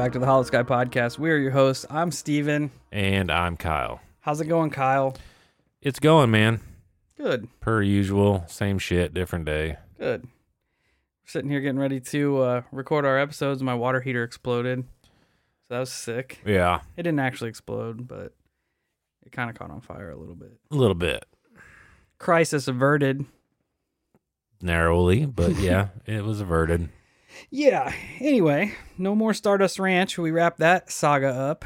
back to the Hollow Sky Podcast. We are your hosts. I'm Steven. And I'm Kyle. How's it going, Kyle? It's going, man. Good, Per usual. Same shit, different day. good. We're sitting here getting ready to uh, record our episodes. My water heater exploded. So that was sick. Yeah, It didn't actually explode, but it kind of caught on fire a little bit. a little bit. Crisis averted. Narrowly, but yeah, it was averted. Yeah. Anyway, no more Stardust Ranch. We wrap that saga up.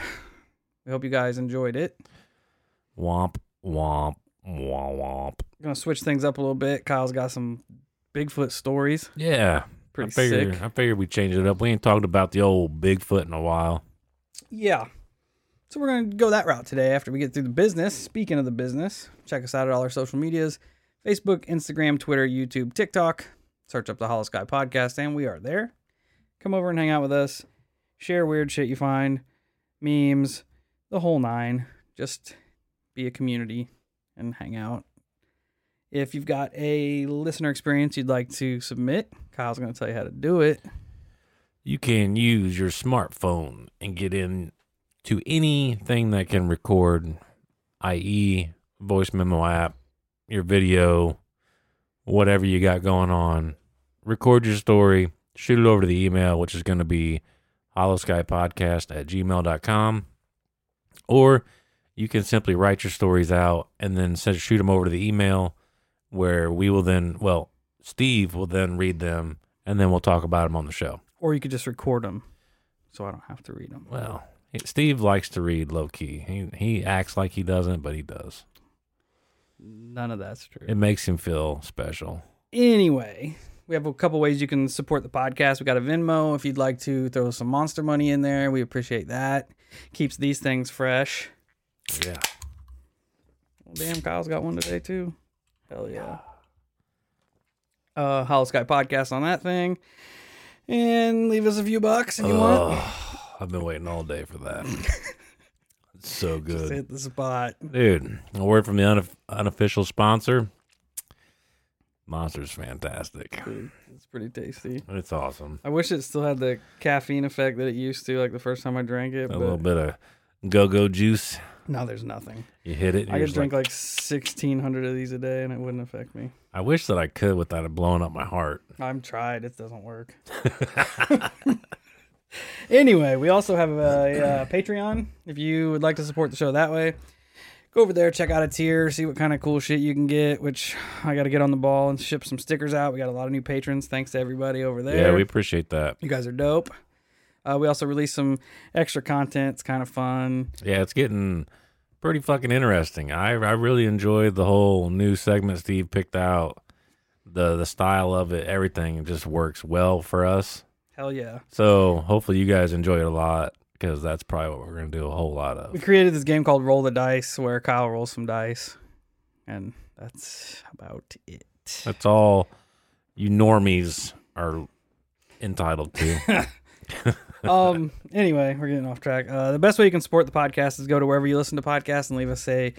We hope you guys enjoyed it. Womp, womp, womp, womp. Gonna switch things up a little bit. Kyle's got some Bigfoot stories. Yeah. Pretty I figured, sick. I figured we changed it up. We ain't talked about the old Bigfoot in a while. Yeah. So we're going to go that route today after we get through the business. Speaking of the business, check us out at all our social medias Facebook, Instagram, Twitter, YouTube, TikTok. Search up the Hollow Sky Podcast, and we are there. Come over and hang out with us. Share weird shit you find, memes, the whole nine. Just be a community and hang out. If you've got a listener experience you'd like to submit, Kyle's going to tell you how to do it. You can use your smartphone and get in to anything that can record, i.e., voice memo app, your video, whatever you got going on. Record your story, shoot it over to the email, which is going to be holoskypodcast at gmail.com. Or you can simply write your stories out and then send, shoot them over to the email where we will then, well, Steve will then read them and then we'll talk about them on the show. Or you could just record them so I don't have to read them. Well, Steve likes to read low key. He he acts like he doesn't, but he does. None of that's true. It makes him feel special. Anyway, we have a couple ways you can support the podcast. We got a Venmo if you'd like to throw some monster money in there. We appreciate that. Keeps these things fresh. Yeah. Well, damn, Kyle's got one today too. Hell yeah. Uh, Hollow Sky Podcast on that thing. And leave us a few bucks if you want. I've been waiting all day for that. so Just good, hit the spot. dude. A word from the unof- unofficial sponsor. Monster's fantastic. Dude, It's pretty tasty. It's awesome. I wish it still had the caffeine effect that it used to, like the first time I drank it. A but little bit of go-go juice. No, there's nothing. You hit it. And I could just drink like, like sixteen hundred of these a day, and it wouldn't affect me. I wish that I could without it blowing up my heart. I'm tried; it doesn't work. anyway, we also have a, uh Patreon. If you would like to support the show that way, go over there, check out a tier, see what kind of cool shit you can get. Which I got to get on the ball and ship some stickers out. We got a lot of new patrons. Thanks to everybody over there. Yeah, we appreciate that. you guys are dope. Uh, we also release some extra content. It's kind of fun. Yeah, it's getting pretty fucking interesting. I I really enjoyed the whole new segment Steve picked out. The the style of it, everything just works well for us. Hell yeah. So hopefully you guys enjoy it a lot because that's probably what we're gonna do a whole lot of. We created this game called Roll the Dice, where Kyle rolls some dice, and that's about it. That's all you normies are entitled to. um. Anyway, we're getting off track. Uh, the best way you can support the podcast is go to wherever you listen to podcasts and leave us a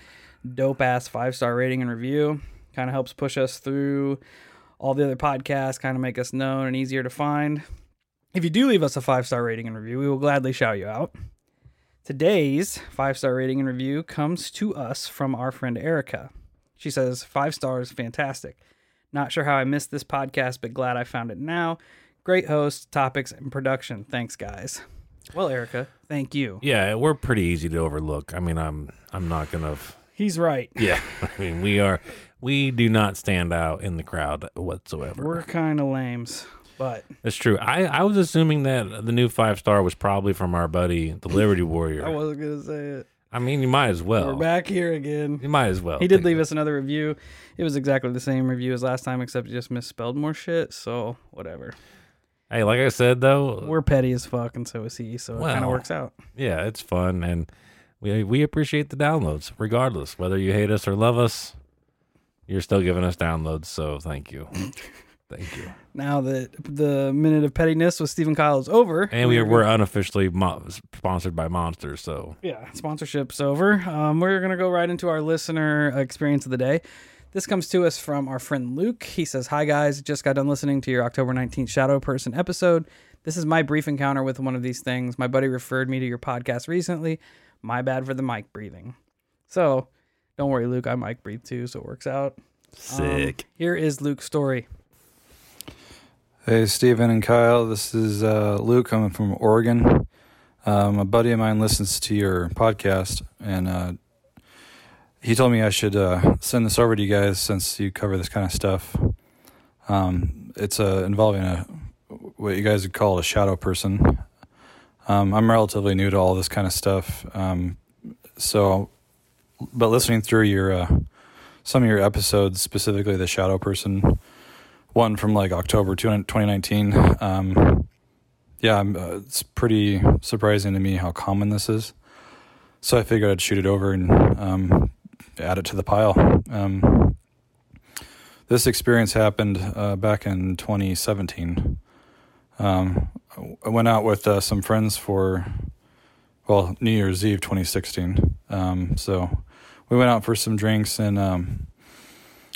dope ass five star rating and review. Kind of helps push us through all the other podcasts. Kind of make us known and easier to find. If you do leave us a five star rating and review, we will gladly shout you out. Today's five star rating and review comes to us from our friend Erica. She says, Five stars, fantastic. Not sure how I missed this podcast, but glad I found it now. Great host, topics, and production. Thanks, guys. Well, Erica, thank you. yeah, we're pretty easy to overlook. I mean, I'm I'm not gonna. F- He's right. yeah, I mean, we are we do not stand out in the crowd whatsoever. We're kind of lames, but That's true. I, I was assuming that the new five star was probably from our buddy, the Liberty Warrior. I wasn't going to say it. I mean, you might as well. We're back here again. You might as well. He did leave us another review. It was exactly the same review as last time, except he just misspelled more shit. So, whatever. Hey, like I said though, We're petty as fuck, and so is he. So, it kind of works out. yeah, it's fun, and we we appreciate the downloads, regardless whether you hate us or love us. You're still giving us downloads, so thank you, thank you. Now that the minute of pettiness with Stephen Kyle is over, And we we're we're unofficially mo- sponsored by Monster, so Yeah, sponsorship's over. Um, we're going to go right into our listener experience of the day. This comes to us from our friend Luke. He says, Hi, guys. Just got done listening to your October 19th Shadow Person episode. This is my brief encounter with one of these things. My buddy referred me to your podcast recently. My bad for the mic breathing. So don't worry, Luke. I mic breathe too, so it works out. Um, Sick. here is Luke's story. Hey, Stephen and Kyle. This is uh, Luke. I'm from Oregon. Um, a buddy of mine listens to your podcast, and uh, he told me I should uh, send this over to you guys since you cover this kind of stuff. Um, it's uh, involving a what you guys would call a shadow person. Um, I'm relatively new to all this kind of stuff, um, so but listening through your uh, some of your episodes, specifically the shadow person one from like October 2019. Um, yeah, uh, it's pretty surprising to me how common this is. So I figured I'd shoot it over and um, add it to the pile. Um, this experience happened uh, back in 2017. Um, I went out with uh, some friends for, well, New Year's Eve 2016. Um, so we went out for some drinks and um,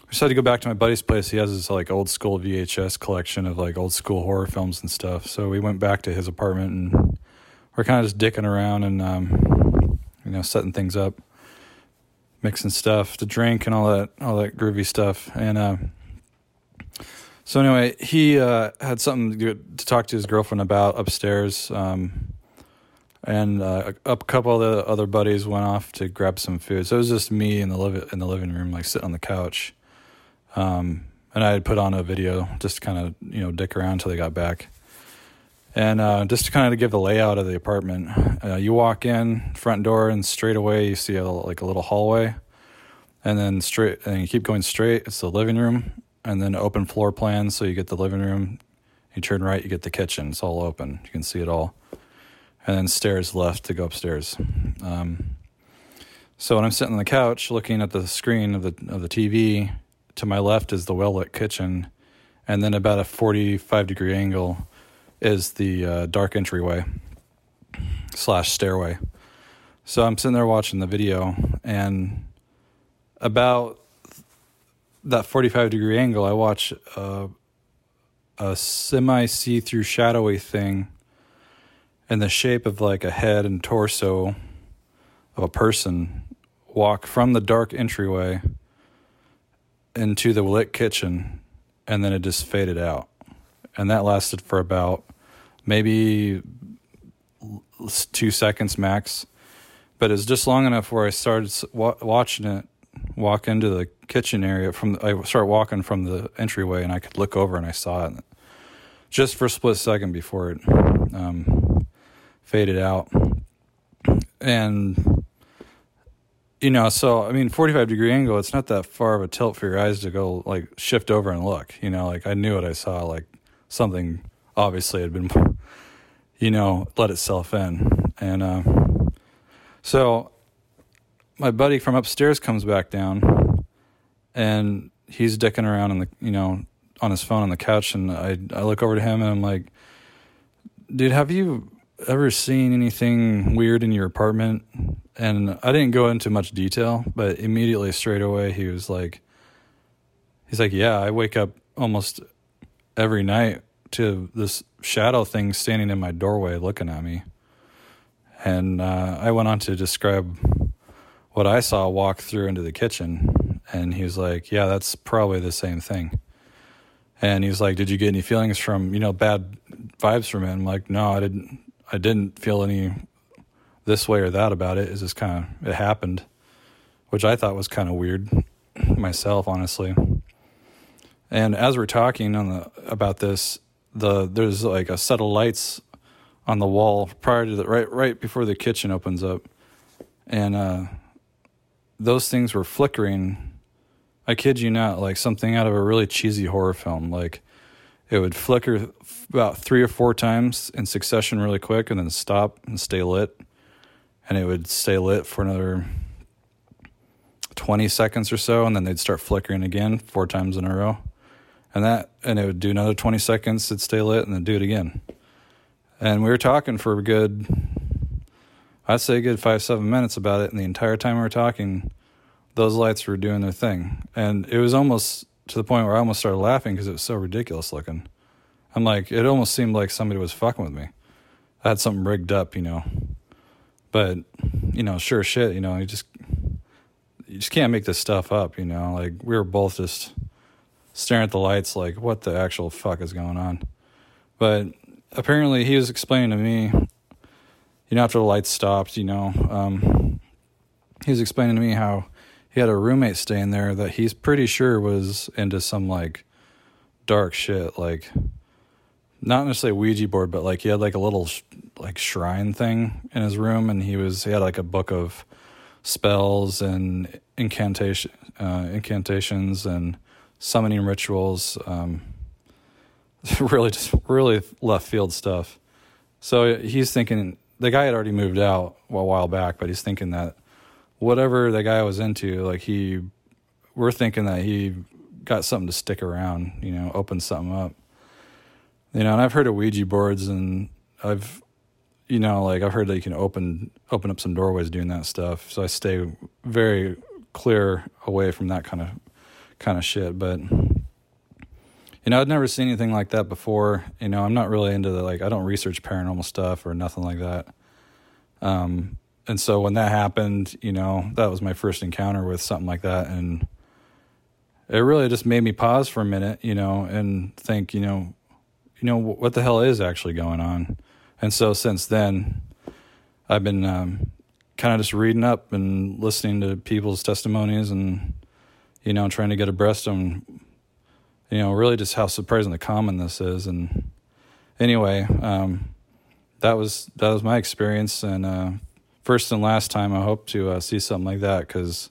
decided to go back to my buddy's place. He has this like old school VHS collection of like old school horror films and stuff. So we went back to his apartment and we're kind of just dicking around and um, you know setting things up, mixing stuff to drink and all that all that groovy stuff. And uh, so anyway, he uh, had something to, to talk to his girlfriend about upstairs. Um, and uh, a couple of the other buddies went off to grab some food. So it was just me in the liv- in the living room, like sitting on the couch. Um, and I had put on a video just to kind of you know dick around until they got back. And uh, just to kind of give the layout of the apartment, uh, you walk in front door and straight away you see a, like a little hallway, and then straight and you keep going straight. It's the living room, and then open floor plan. So you get the living room. You turn right, you get the kitchen. It's all open. You can see it all, and then stairs left to go upstairs. Um, so when I'm sitting on the couch looking at the screen of the of the TV, to my left is the well lit kitchen, and then about a 45 degree angle is the uh, dark entryway slash stairway. So I'm sitting there watching the video, and about that 45 degree angle, I watch uh, a semi see through shadowy thing in the shape of like a head and torso of a person walk from the dark entryway into the lit kitchen and then it just faded out. And that lasted for about maybe two seconds max. But it was just long enough where I started wa- watching it walk into the kitchen area. From the, I started walking from the entryway, and I could look over and I saw it just for a split second before it um, faded out. And you know, so I mean, 45 degree angle, it's not that far of a tilt for your eyes to go like shift over and look. You know, like I knew what I saw, like something obviously had been, you know, let itself in. And uh, so my buddy from upstairs comes back down and he's dicking around in the, you know, on his phone on the couch. And I, I look over to him and I'm like, dude, have you ever seen anything weird in your apartment? And I didn't go into much detail, but immediately straight away he was like, he's like, yeah, I wake up almost every night to this shadow thing standing in my doorway looking at me. And uh, I went on to describe what I saw walk through into the kitchen. And he was like, yeah, that's probably the same thing. And he's like, did you get any feelings from, you know, bad vibes from it? I'm like, no, I didn't. I didn't feel any this way or that about it. It's just kind of it happened, which I thought was kind of weird myself, honestly. And as we're talking on the about this, the there's like a set of lights on the wall prior to the right right before the kitchen opens up, and uh, those things were flickering. I kid you not, like something out of a really cheesy horror film. Like it would flicker about three or four times in succession really quick and then stop and stay lit. And it would stay lit for another 20 seconds or so and then they'd start flickering again four times in a row. And that and it would do another 20 seconds it'd stay lit and then do it again. And we were talking for a good i'd say a good five seven minutes about it and the entire time we were talking those lights were doing their thing. And it was almost to the point where i almost started laughing because it was so ridiculous looking I'm like, it almost seemed like somebody was fucking with me. I had something rigged up, you know. But, you know, sure shit, you know, you just you just can't make this stuff up, you know. Like we were both just staring at the lights like what the actual fuck is going on. But apparently he was explaining to me you know after the lights stopped, you know, um he was explaining to me how he had a roommate staying there that he's pretty sure was into some like dark shit like not necessarily Ouija board, but like he had like a little sh- like shrine thing in his room, and he was he had like a book of spells and incantation uh, incantations and summoning rituals. Um, really, just really left field stuff. So he's thinking the guy had already moved out a while back, but he's thinking that whatever the guy was into, like he, we're thinking that he got something to stick around, you know, open something up. You know, and I've heard of Ouija boards and I've you know, like I've heard that you can open open up some doorways doing that stuff. So I stay very clear away from that kind of kind of shit. But you know, I'd never seen anything like that before. You know, I'm not really into the like I don't research paranormal stuff or nothing like that. Um, and so when that happened, you know, that was my first encounter with something like that, and it really just made me pause for a minute, you know, and think, you know, you know what the hell is actually going on? And so since then i've been um, kind of just reading up and listening to people's testimonies and you know trying to get abreast on you know really just how surprisingly common this is. And anyway um, that was that was my experience. And uh, first and last time i hope to uh, see something like that because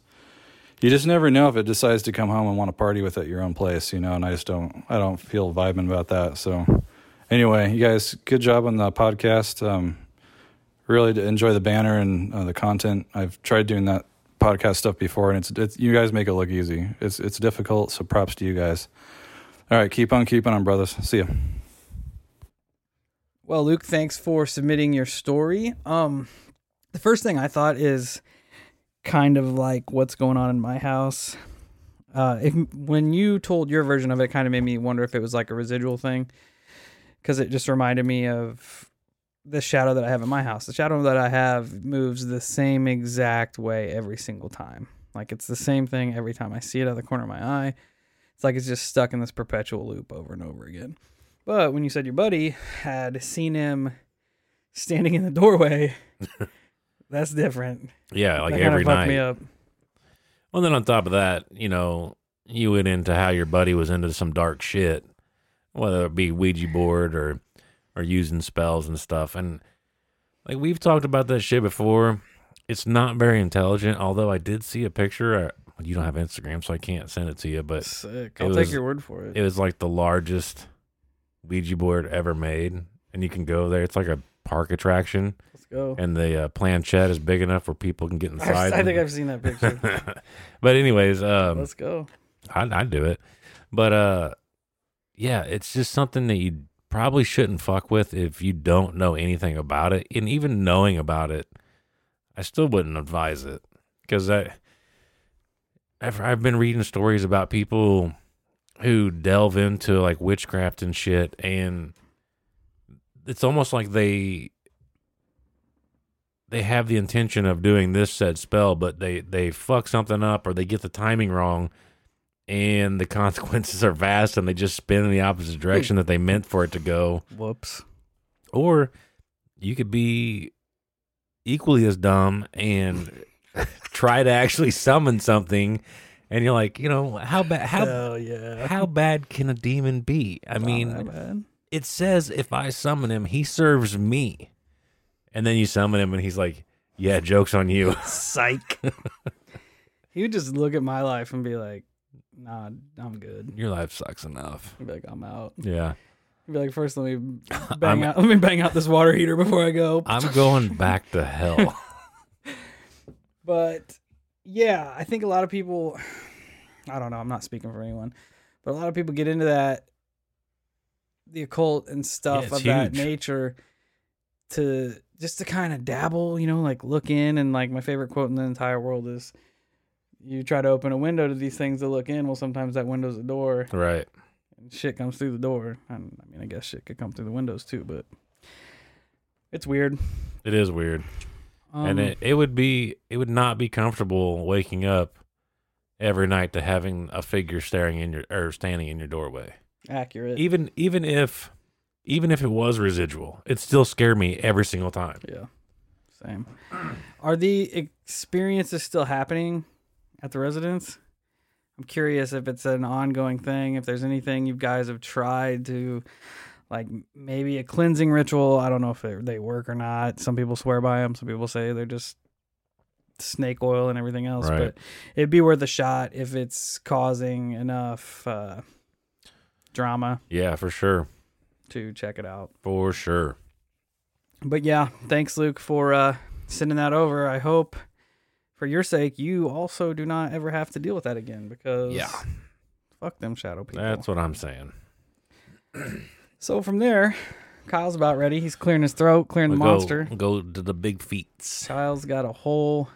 you just never know if it decides to come home and want to party with at your own place, you know. And I just don't, I don't feel vibing about that. So, anyway, you guys, good job on the podcast. Um, really enjoy the banner and uh, the content. I've tried doing that podcast stuff before, and it's, it's you guys make it look easy. It's it's difficult, so props to you guys. All right, keep on keeping on, brothers. See ya. Well, Luke, thanks for submitting your story. Um, the first thing I thought is kind of like what's going on in my house. Uh, if when you told your version of it, it kind of made me wonder if it was like a residual thing, because it just reminded me of the shadow that I have in my house. The shadow that I have moves the same exact way every single time. Like it's the same thing every time I see it out of the corner of my eye. It's like it's just stuck in this perpetual loop over and over again. But when you said your buddy had seen him standing in the doorway, that's different. Yeah, like that every night. me up. Well, then on top of that, you know, you went into how your buddy was into some dark shit, whether it be Ouija board or or using spells and stuff. And like we've talked about that shit before. It's not very intelligent. Although I did see a picture. Uh, you don't have Instagram, so I can't send it to you. But Sick. I'll was- take your word for it. it was like the largest Ouija board ever made, and you can go there. It's like a park attraction, go. and the uh, planchette is big enough where people can get inside. I think I've seen that picture. but anyways, um, Let's go. I'd, I'd do it. But uh, yeah, it's just something that you probably shouldn't fuck with if you don't know anything about it. And even knowing about it, I still wouldn't advise it because I, I've, I've been reading stories about people who delve into like witchcraft and shit, and it's almost like they they have the intention of doing this said spell, but they they fuck something up or they get the timing wrong, and the consequences are vast, and they just spin in the opposite direction that they meant for it to go. Whoops. Or you could be equally as dumb and try to actually summon something, and you're like, you know, how bad how yeah. how bad can a demon be? I Not mean, it says if I summon him, he serves me. And then you summon him and he's like, Yeah, joke's on you. psych. he would just look at my life and be like, "Nah, I'm good." Your life sucks enough. He'd be like, "I'm out." Yeah. He'd be like, first let me bang I'm- out. Let me bang out this water heater before I go." I'm going back to hell. But yeah, I think a lot of people I don't know, I'm not speaking for anyone, but a lot of people get into that the occult and stuff it's of that nature to just to kind of dabble, you know, like look in and like my favorite quote in the entire world is you try to open a window to these things to look in, well sometimes that window's a door right. and shit comes through the door. And, I mean, I guess shit could come through the windows too, but it's weird. It is weird. Um, and it, it would be it would not be comfortable waking up every night to having a figure staring in your or standing in your doorway. accurate. Even even if even if it was residual, it still scared me every single time. Yeah. Same. Are the experiences still happening at the residence? I'm curious if it's an ongoing thing, if there's anything you guys have tried to like maybe a cleansing ritual. I don't know if they, they work or not. Some people swear by them, some people say they're just snake oil and everything else, Right. but it'd be worth a shot if it's causing enough uh, drama Yeah, for sure. To check it out. For sure. But yeah, thanks Luke for uh, sending that over. I hope for your sake you also do not ever have to deal with that again because Yeah. fuck them shadow people. That's what I'm saying. so from there, Kyle's about ready. He's clearing his throat, clearing the We'll monster. Go, go to the big feats. Kyle's got a whole.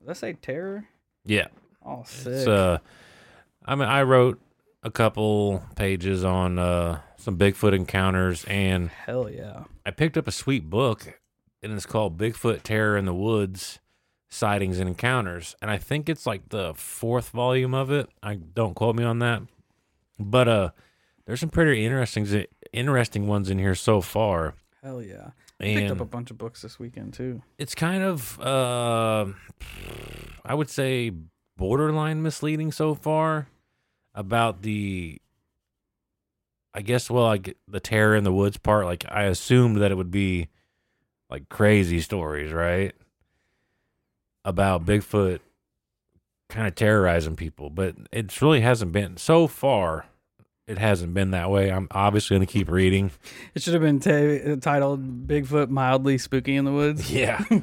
Did I say terror? Yeah. Oh, sick. It's uh I mean I wrote a couple pages on uh some Bigfoot encounters and Hell yeah. I picked up a sweet book and it's called Bigfoot Terror in the Woods Sightings and Encounters. And I think it's like the fourth volume of it. I don't quote me on that. But uh there's some pretty interesting interesting ones in here so far. Hell yeah. I Picked up a bunch of books this weekend too. it's kind of uh I would say borderline misleading so far about the I guess well I get the terror in the woods part like I assumed that it would be like crazy stories, right? About Bigfoot kind of terrorizing people, but it really hasn't been so far. It hasn't been that way. I'm obviously going to keep reading. It should have been ta titled "Bigfoot Mildly Spooky in the Woods." Yeah.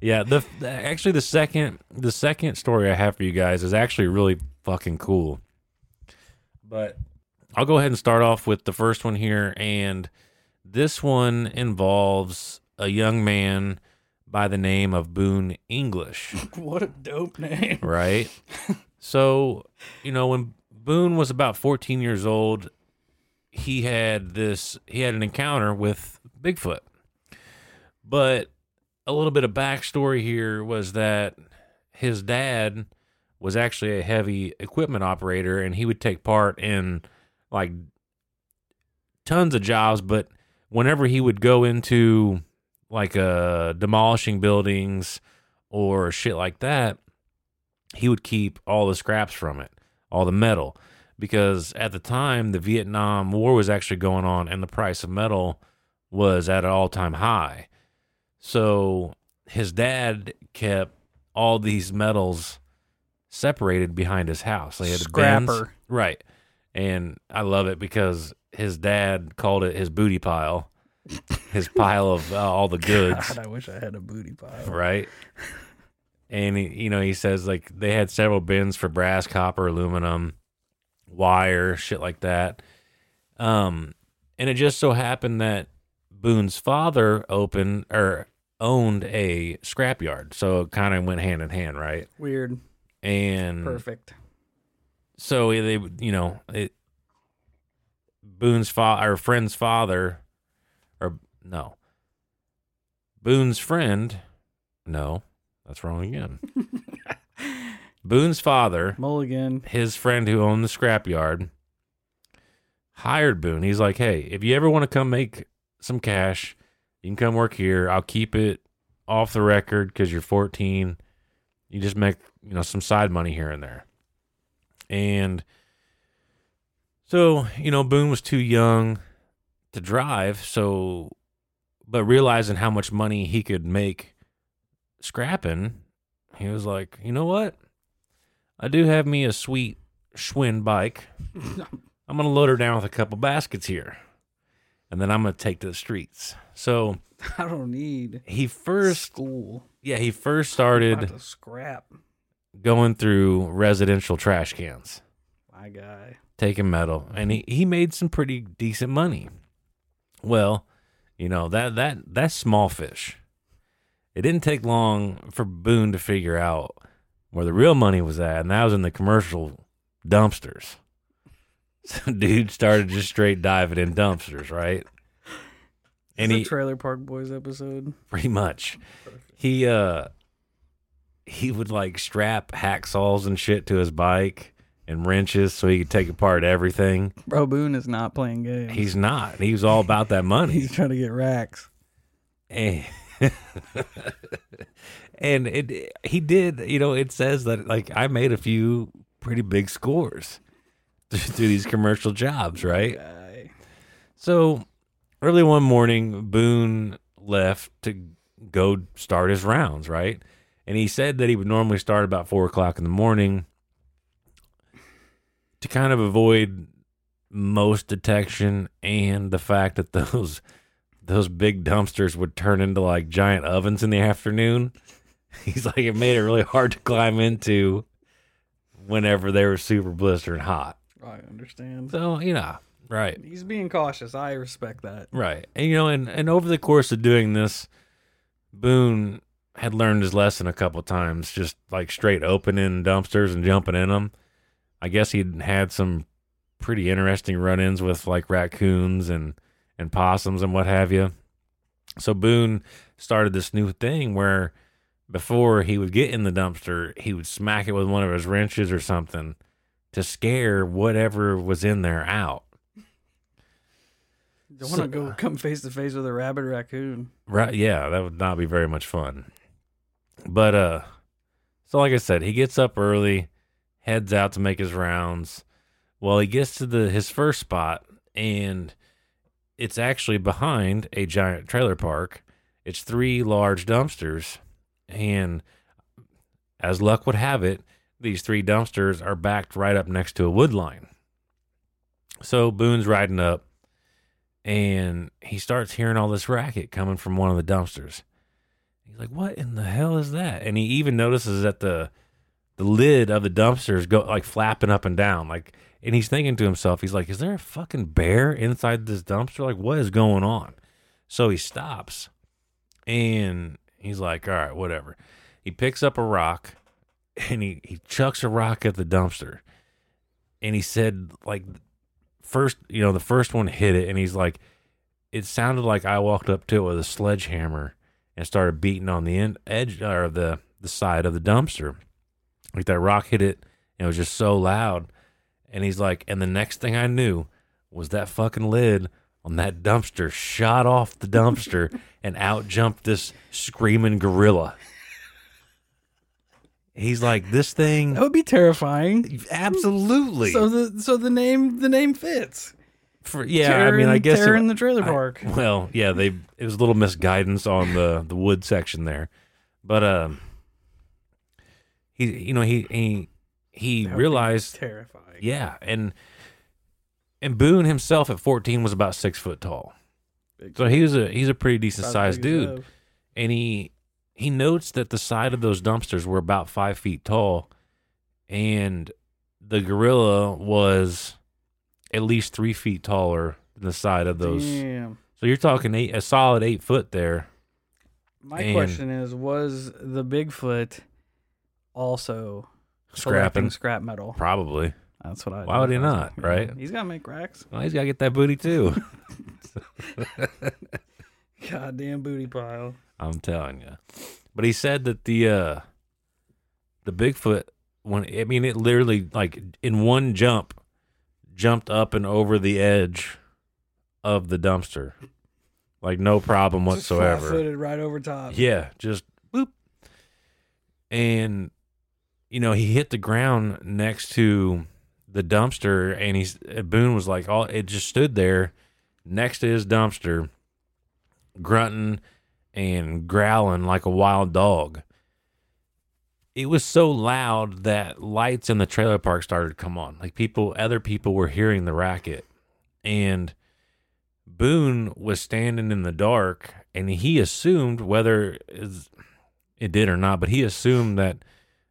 Yeah, the, the actually the second the second story I have for you guys is actually really fucking cool. But I'll go ahead and start off with the first one here and this one involves a young man by the name of Boone English, what a dope name. right? so, you know, when Boone was about 14 years old, he had this he had an encounter with Bigfoot. But a little bit of backstory here was that his dad was actually a heavy equipment operator and he would take part in like tons of jobs but whenever he would go into like uh demolishing buildings or shit like that he would keep all the scraps from it all the metal because at the time the Vietnam War was actually going on and the price of metal was at an all-time high. So his dad kept all these metals separated behind his house. They had bins. Scrapper. right? And I love it because his dad called it his booty pile, his pile of uh, all the goods, God, I wish I had a booty pile. right? And he, you know, he says like they had several bins for brass, copper, aluminum, wire, shit like that. Um, and it just so happened that Boone's father opened or owned a scrapyard, so it kind of went hand in hand, right? Weird. And Perfect. so they, you know, it, Boone's father our friend's father, or no, Boone's friend, no, that's wrong again. Boone's father, Mulligan. his friend who owned the scrapyard, hired Boone. He's like, hey, if you ever want to come make some cash, you can come work here. I'll keep it off the record because you're 14. You just make you know some side money here and there. And so you know Boone was too young to drive, so but realizing how much money he could make scrapping, he was like, you know what? I do have me a sweet Schwinn bike. I'm gonna load her down with a couple baskets here, and then I'm gonna take to the streets. So I don't need he first, school. yeah, he first started to scrap. Going through residential trash cans, My guy. taking metal, and he, he made some pretty decent money. Well, you know that that that's small fish. It didn't take long for Boone to figure out where the real money was at, and that was in the commercial dumpsters. So dude started just straight diving in dumpsters, right? And It's he Trailer Park Boys episode. pretty much he uh he would like strap hacksaws and shit to his bike and wrenches so he could take apart everything. Bro, Boone is not playing games. He's not. He was all about that money. he's trying to get racks. and, and it he did you know it says that like i made a few pretty big scores through these commercial jobs right so early one morning boone left to go start his rounds right and he said that he would normally start about four o'clock in the morning to kind of avoid most detection and the fact that those those big dumpsters would turn into like giant ovens in the afternoon. He's like it made it really hard to climb into whenever they were super blistering hot. I understand. So, you know, right. He's being cautious. I respect that. Right. And you know, and, and over the course of doing this, Boone had learned his lesson a couple times, just like straight opening dumpsters and jumping in them. I guess he'd had some pretty interesting run ins with like raccoons and, and possums and what have you. So Boone started this new thing where before he would get in the dumpster, he would smack it with one of his wrenches or something to scare whatever was in there out. Don't want to go come face to face with a rabid raccoon. Right. Yeah, that would not be very much fun. But uh so like I said, he gets up early, heads out to make his rounds. Well, he gets to the his first spot and it's actually behind a giant trailer park. It's three large dumpsters and as luck would have it, these three dumpsters are backed right up next to a wood line. So Boone's riding up and he starts hearing all this racket coming from one of the dumpsters. He's like, "What in the hell is that?" And he even notices that the the lid of the dumpster is go like flapping up and down, like. And he's thinking to himself, he's like, "Is there a fucking bear inside this dumpster? Like, what is going on?" So he stops, and he's like, "All right, whatever." He picks up a rock, and he he chucks a rock at the dumpster, and he said, like, first, you know, the first one hit it, and he's like, it sounded like I walked up to it with a sledgehammer and started beating on the end edge or the the side of the dumpster. Like that rock hit it, and it was just so loud. And he's like, and the next thing I knew was that fucking lid on that dumpster shot off the dumpster and out jumped this screaming gorilla. He's like, this thing, That would be terrifying. absolutely. So the so the name the name fits. For, yeah, I mean, I guess it- tearing the trailer I- park. well, yeah, they it was a little misguidance on the the wood section there, but um, he you know he he he That realized terrifying. yeah, and and Boone himself at fourteen was about six foot tall, Big- so he was a he's a pretty decent sized dude, and he he notes that the side of those dumpsters were about five feet tall, and the gorilla was at least three feet taller than the side of those. Damn. So you're talking eight, a solid eight foot there. My And- question is, was the Bigfoot also Scrapping, scrap metal? probably. That's what I. Why would he that's what I not, right? He's got to make racks. Well, he's got to get that booty too. Goddamn booty pile. I'm telling you. But he said that the uh the Bigfoot when I mean it literally like in one jump jumped up and over the edge of the dumpster. Like no problem whatsoever. flat-footed right over top. Yeah, just boop. And you know, he hit the ground next to the dumpster and he's Boone was like all it just stood there next to his dumpster grunting and growling like a wild dog. It was so loud that lights in the trailer park started to come on. Like people other people were hearing the racket. And Boone was standing in the dark and he assumed whether it did or not, but he assumed that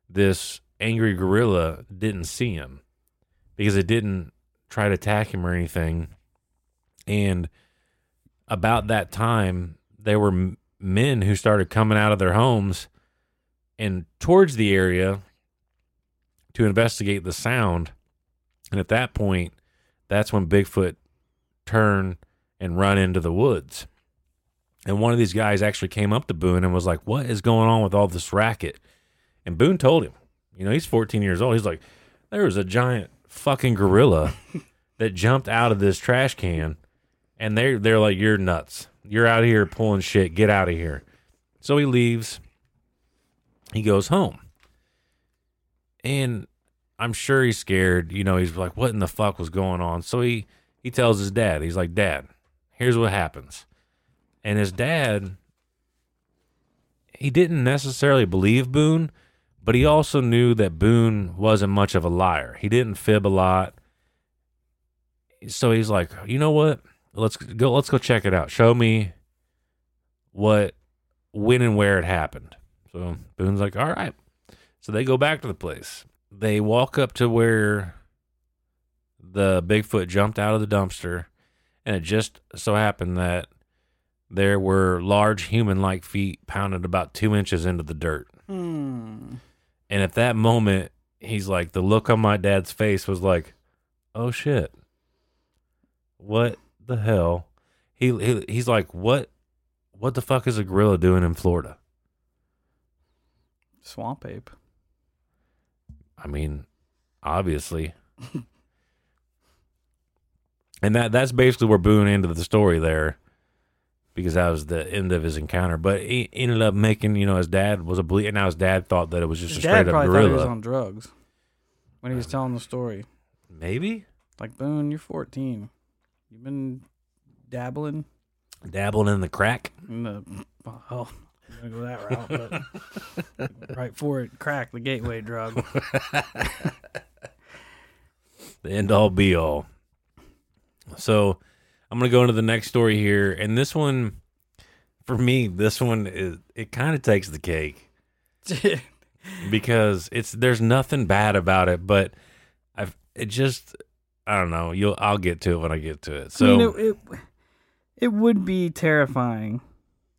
this angry gorilla didn't see him because it didn't try to attack him or anything. And about that time, there were men who started coming out of their homes and towards the area to investigate the sound. And at that point, that's when Bigfoot turned and run into the woods. And one of these guys actually came up to Boone and was like, What is going on with all this racket? And Boone told him, You know, he's 14 years old. He's like, There was a giant fucking gorilla that jumped out of this trash can. And they're, they're like, You're nuts. You're out here pulling shit. Get out of here. So he leaves. He goes home. And I'm sure he's scared. You know, he's like, What in the fuck was going on? So he, he tells his dad, He's like, Dad, here's what happens. And his dad, he didn't necessarily believe Boone, but he also knew that Boone wasn't much of a liar. He didn't fib a lot. So he's like, you know what? Let's go. Let's go check it out. Show me what, when, and where it happened. So Boone's like, all right. So they go back to the place. They walk up to where the Bigfoot jumped out of the dumpster, and it just so happened that there were large human like feet pounded about two inches into the dirt. Hmm. And at that moment, he's like, the look on my dad's face was like, oh shit. What the hell? He, he he's like, what what the fuck is a gorilla doing in Florida? Swamp ape. I mean, obviously. and that that's basically where Boone ended the story there. Because that was the end of his encounter. But he ended up making, you know, his dad was a ble and now his dad thought that it was just His a dad straight up probably thought he was gorilla. on drugs when he was telling the story. Maybe? Like, Boone, you're 14. You've been dabbling Dabbling in the crack. in the. Oh, I'm to go that route. But right for it. Crack, the gateway drug. the end all be all. So I'm gonna go into the next story here, and this one, for me, this one is it kind of takes the cake because it's there's nothing bad about it, but I've it just I don't know. You'll I'll get to it when I get to it. So I mean, it, it, it would be terrifying.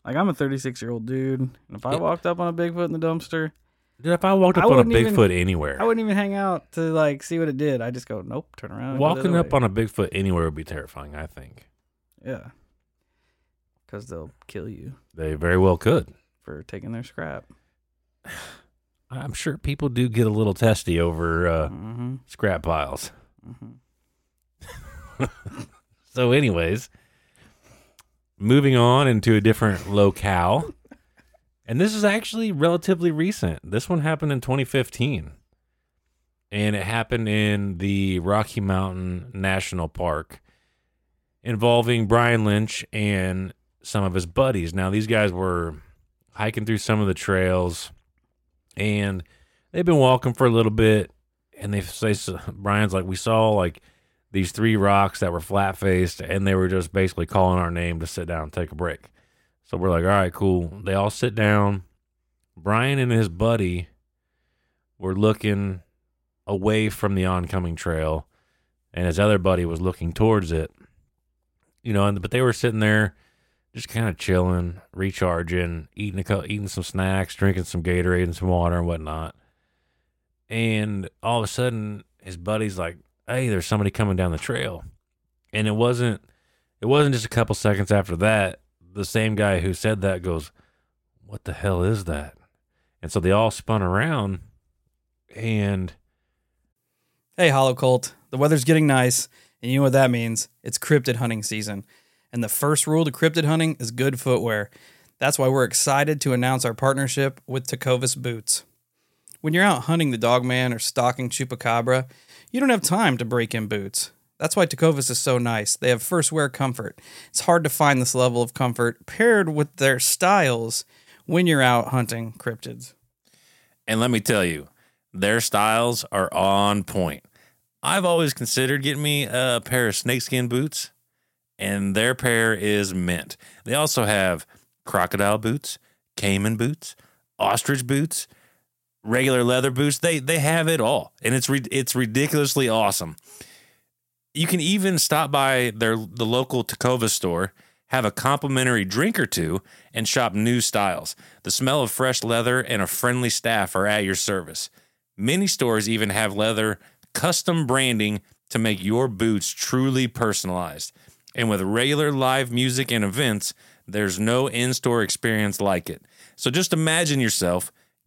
Like, I'm a 36 year old dude. And if I Yeah. walked up on a Bigfoot in the dumpster, dude, if I walked I up on a wouldn't even- Bigfoot anywhere, I wouldn't even hang out to like see what it did. I just go, nope, turn around. and go the walking up way. on a Bigfoot anywhere would be terrifying. I think Yeah. Because they'll kill you they very well could. for taking their scrap. I'm sure people do get a little testy over uh, Mm-hmm. scrap piles. Mm-hmm. So, anyways, moving on into a different locale. And this is actually relatively recent. This one happened in 2015. And it happened in the Rocky Mountain National Park involving Brian Lynch and some of his buddies. Now, these guys were hiking through some of the trails and they've been walking for a little bit. And they say, Brian's like, we saw like these three rocks that were flat faced and they were just basically calling our name to sit down and take a break. So we're like, all right, cool. They all sit down. Brian and his buddy were looking away from the oncoming trail, and his other buddy was looking towards it. You know, and but they were sitting there just kind of chilling, recharging, eating a eating some snacks, drinking some Gatorade and some water and whatnot. And all of a sudden, his buddy's like, "Hey, there's somebody coming down the trail," and it wasn't. It wasn't just a couple seconds after that. The same guy who said that goes, "What the hell is that?" And so they all spun around, and Hey, Hollow Cult. The weather's getting nice, and you know what that means? It's cryptid hunting season. And the first rule to cryptid hunting is good footwear. That's why we're excited to announce our partnership with Tecovas Boots. When you're out hunting the dogman or stalking chupacabra, you don't have time to break in boots. That's why Tecovas is so nice. They have first wear comfort. It's hard to find this level of comfort paired with their styles when you're out hunting cryptids. And let me tell you, their styles are on point. I've always considered getting me a pair of snakeskin boots, and their pair is mint. They also have crocodile boots, caiman boots, ostrich boots, regular leather boots. They they have it all, and it's re- it's ridiculously awesome. You can even stop by their the local Tacova store, have a complimentary drink or two, and shop new styles. The smell of fresh leather and a friendly staff are at your service. Many stores even have leather custom branding to make your boots truly personalized. And with regular live music and events, there's no in store experience like it. So just imagine yourself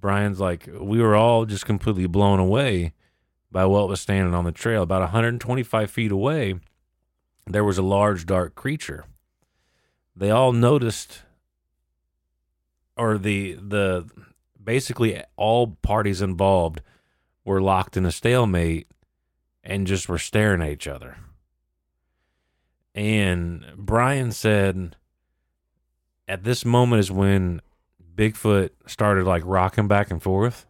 Brian's like, we were all just completely blown away by what was standing on the trail. About 125 feet away, there was a large, dark creature. They all noticed, or the the basically all parties involved were locked in a stalemate and just were staring at each other. And Brian said, at this moment is when Bigfoot started like rocking back and forth.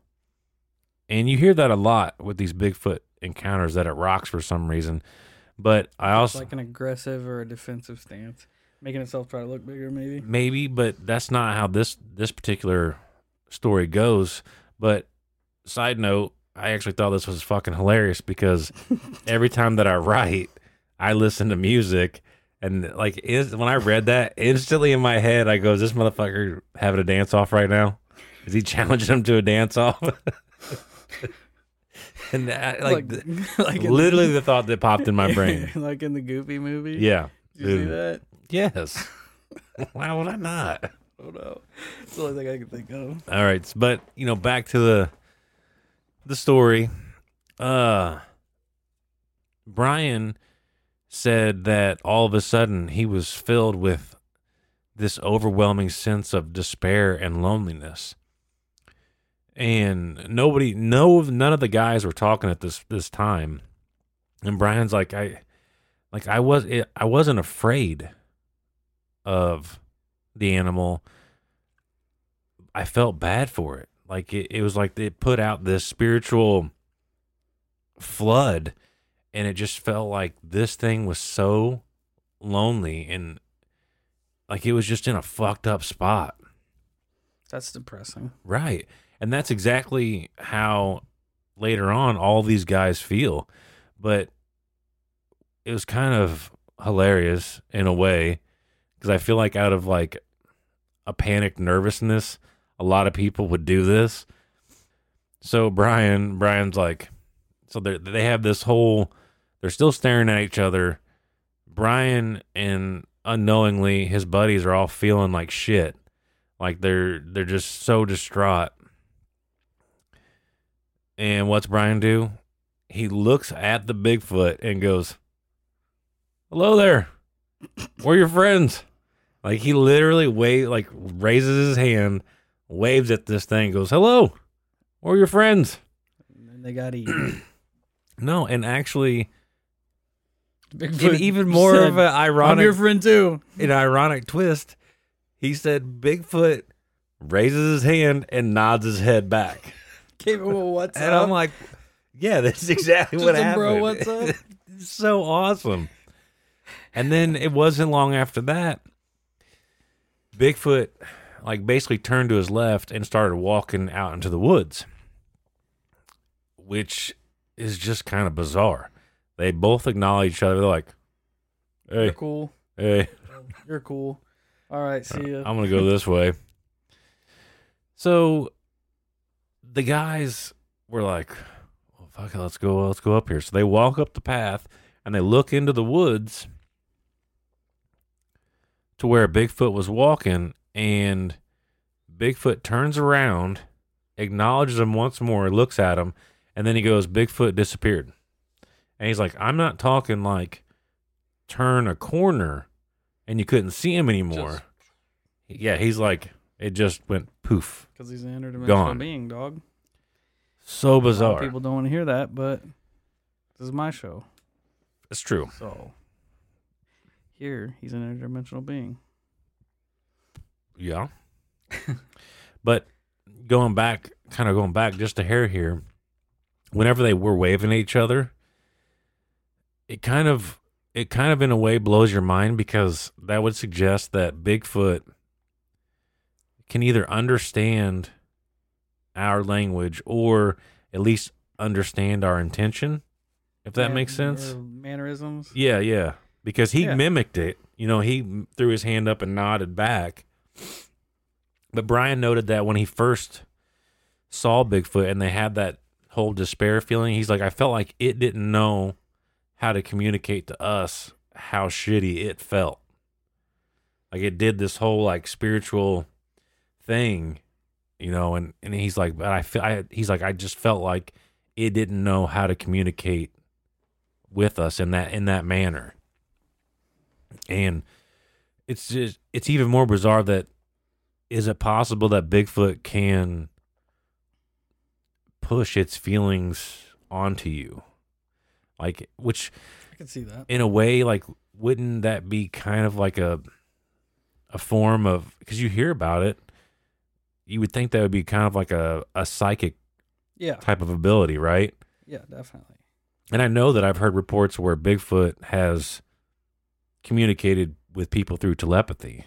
And you hear that a lot with these Bigfoot encounters that it rocks for some reason. But I It's also like an aggressive or a defensive stance, making itself try to look bigger, maybe. maybe, but that's not how this this particular story goes. But side note, I actually thought this was fucking hilarious because every time that I write, I listen to music. And like is, when I read that, instantly in my head, I go, "Is this motherfucker having a dance off right now? Is he challenging him to a dance off?" and I, like, th- like literally the thought that popped in my brain. like in the Goofy movie. Yeah, Did you see that? yes. Why would I not? Oh no, it's the only thing I can think of. All right, but you know, back to the the story. Uh Brian said that all of a sudden he was filled with this overwhelming sense of despair and loneliness. And nobody no none of the guys were talking at this this time. And Brian's like I like I was I wasn't afraid of the animal. I felt bad for it. Like it, it was like it put out this spiritual flood and it just felt like this thing was so lonely and like it was just in a fucked up spot. That's depressing. Right. And that's exactly how later on all these guys feel. But it was kind of hilarious in a way because I feel like out of like a panicked nervousness, a lot of people would do this. So Brian, Brian's like, so they they have this whole, they're still staring at each other. Brian and unknowingly his buddies are all feeling like shit, like they're they're just so distraught. And what's Brian do? He looks at the Bigfoot and goes, "Hello there, we're your friends." Like he literally wave like raises his hand, waves at this thing, goes, "Hello, we're your friends." And they got eaten. No, and actually, Bigfoot in even more said, of an ironic. I'm your friend too. an ironic twist, he said Bigfoot raises his hand and nods his head back, Gave him a what's and up. I'm like, "Yeah, that's exactly what happened." bro, what's up? So awesome. And then it wasn't long after that, Bigfoot like basically turned to his left and started walking out into the woods, which is just kind of bizarre. They both acknowledge each other. They're like, "Hey, You're "Hey, cool. hey, You're cool. All right, see ya. I'm gonna go this way." So the guys were like, well, "Fuck it, let's go. Let's go up here." So they walk up the path and they look into the woods to where Bigfoot was walking, and Bigfoot turns around, acknowledges him once more, looks at him, And then he goes, Bigfoot disappeared. And he's like, I'm not talking like turn a corner and you couldn't see him anymore. yeah, he's like, it just went poof. Because he's an interdimensional Gone. being, dog. So A lot of bizarre. people don't want to hear that, but this is my show. It's true. So here, he's an interdimensional being. Yeah. but going back, kind of going back just a hair here, whenever they were waving at each other, it kind of, it kind of in a way blows your mind because that would suggest that Bigfoot can either understand our language or at least understand our intention, if that Man- makes uh, sense. or mannerisms. Yeah, yeah. Because he Yeah. mimicked it. You know, he m- threw his hand up and nodded back. But Brian noted that when he first saw Bigfoot and they had that whole despair feeling, he's like, I felt like it didn't know how to communicate to us how shitty it felt. Like it did this whole like spiritual thing, you know, and, and he's like, but I feel I he's like, I just felt like it didn't know how to communicate with us in that in that manner. And it's just it's even more bizarre that is it possible that Bigfoot can push its feelings onto you? Like which I can see that. in a way like wouldn't that be kind of like a a form of because you hear about it you would think that would be kind of like a, a psychic Yeah, type of ability right yeah, definitely. and I know that I've heard reports where Bigfoot has communicated with people through telepathy,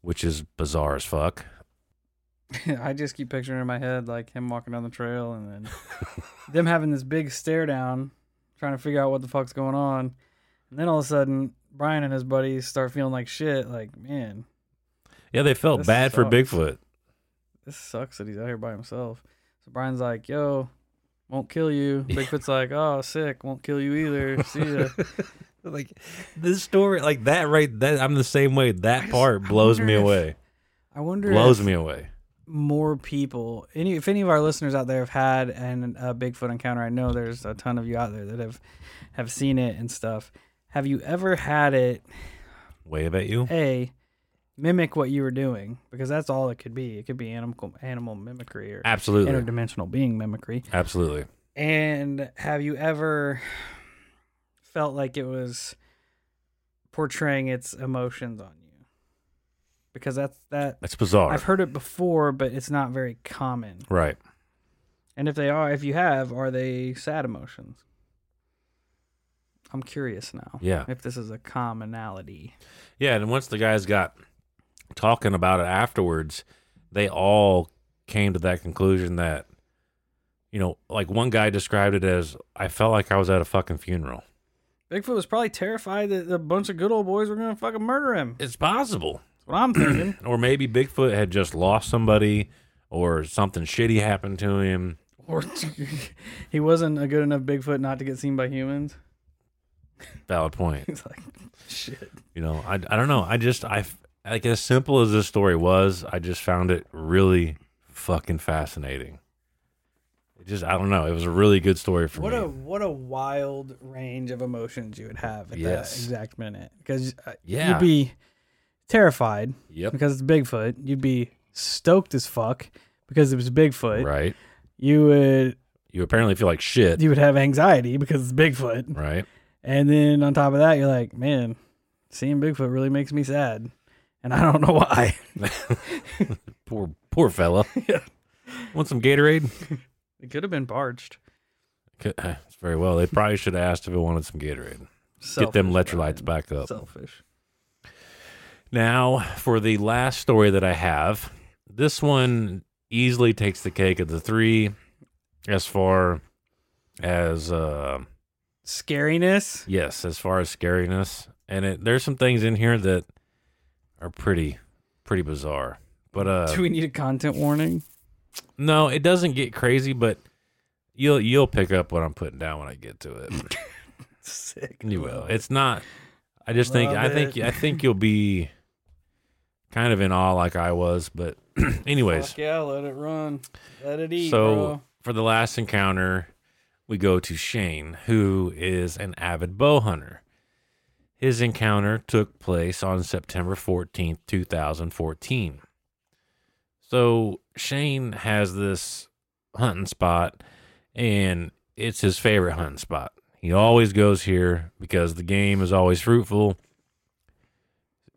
which is bizarre as fuck. I just keep picturing in my head like him walking down the trail and then them having this big stare down, trying to figure out what the fuck's going on. And then all of a sudden, Brian and his buddies start feeling like shit. Like, man, Yeah, they felt This bad for. Bigfoot. this sucks that he's out here by himself. So Brian's like, yo, won't kill you. Bigfoot's like, oh, sick, won't kill you either. See ya. like this story, like that, right? That I'm the same way. That part blows me if- away. I wonder Blows if me away. More people, any if any of our listeners out there have had an a Bigfoot encounter, I know there's a ton of you out there that have have seen it and stuff. Have you ever had it Wave at you. a mimic what you were doing? Because that's all it could be. It could be animal animal mimicry or Absolutely, interdimensional being mimicry. absolutely. And have you ever felt like it was portraying its emotions on you? Because that's that That's bizarre. I've heard it before, but it's not very common. right. And if they are, if you have, are they sad emotions? I'm curious now. Yeah. If this is a commonality. Yeah, and once the guys got talking about it afterwards, they all came to that conclusion that, you know, like one guy described it as, I felt like I was at a fucking funeral. Bigfoot was probably terrified that a bunch of good old boys were gonna fucking murder him. It's possible. What I'm thinking. Or maybe Bigfoot had just lost somebody or something shitty happened to him. or he wasn't a good enough Bigfoot not to get seen by humans. Valid point. He's like, shit. You know, I, I don't know. I just, I, like, as simple as this story was, I just found it really fucking fascinating. It just, I don't know. It was a really good story for What me. a what a wild range of emotions you would have at Yes. that exact minute. Because uh, Yeah. you'd be terrified yep. because it's Bigfoot. You'd be stoked as fuck because it was Bigfoot. Right. You would You apparently feel like shit. you would have anxiety because it's Bigfoot. right. And then on top of that, you're like, man, seeing Bigfoot really makes me sad. And I don't know why. Poor, poor fella. Yeah. Want some Gatorade? It could have been parched. Uh, It's very well. They probably should have asked if it wanted some Gatorade. Selfish, Get them electrolytes Brian. back up. Selfish. Now, for the last story that I have, this one easily takes the cake of the three as far as uh Scariness. yes, as far as scariness. And it, there's some things in here that are pretty pretty bizarre. But uh Do we need a content warning? no, it doesn't get crazy, but you'll you'll pick up what I'm putting down when I get to it. Sick. You will. It's not. I just think. Love I think. I think you'll be kind of in awe, like I was. But, anyways, Fuck yeah, let it run. Let it eat, so bro. for the last encounter, we go to Shane, who is an avid bow hunter. His encounter took place on September 14th, 2014. So Shane has this hunting spot, and it's his favorite hunting spot. He always goes here because the game is always fruitful.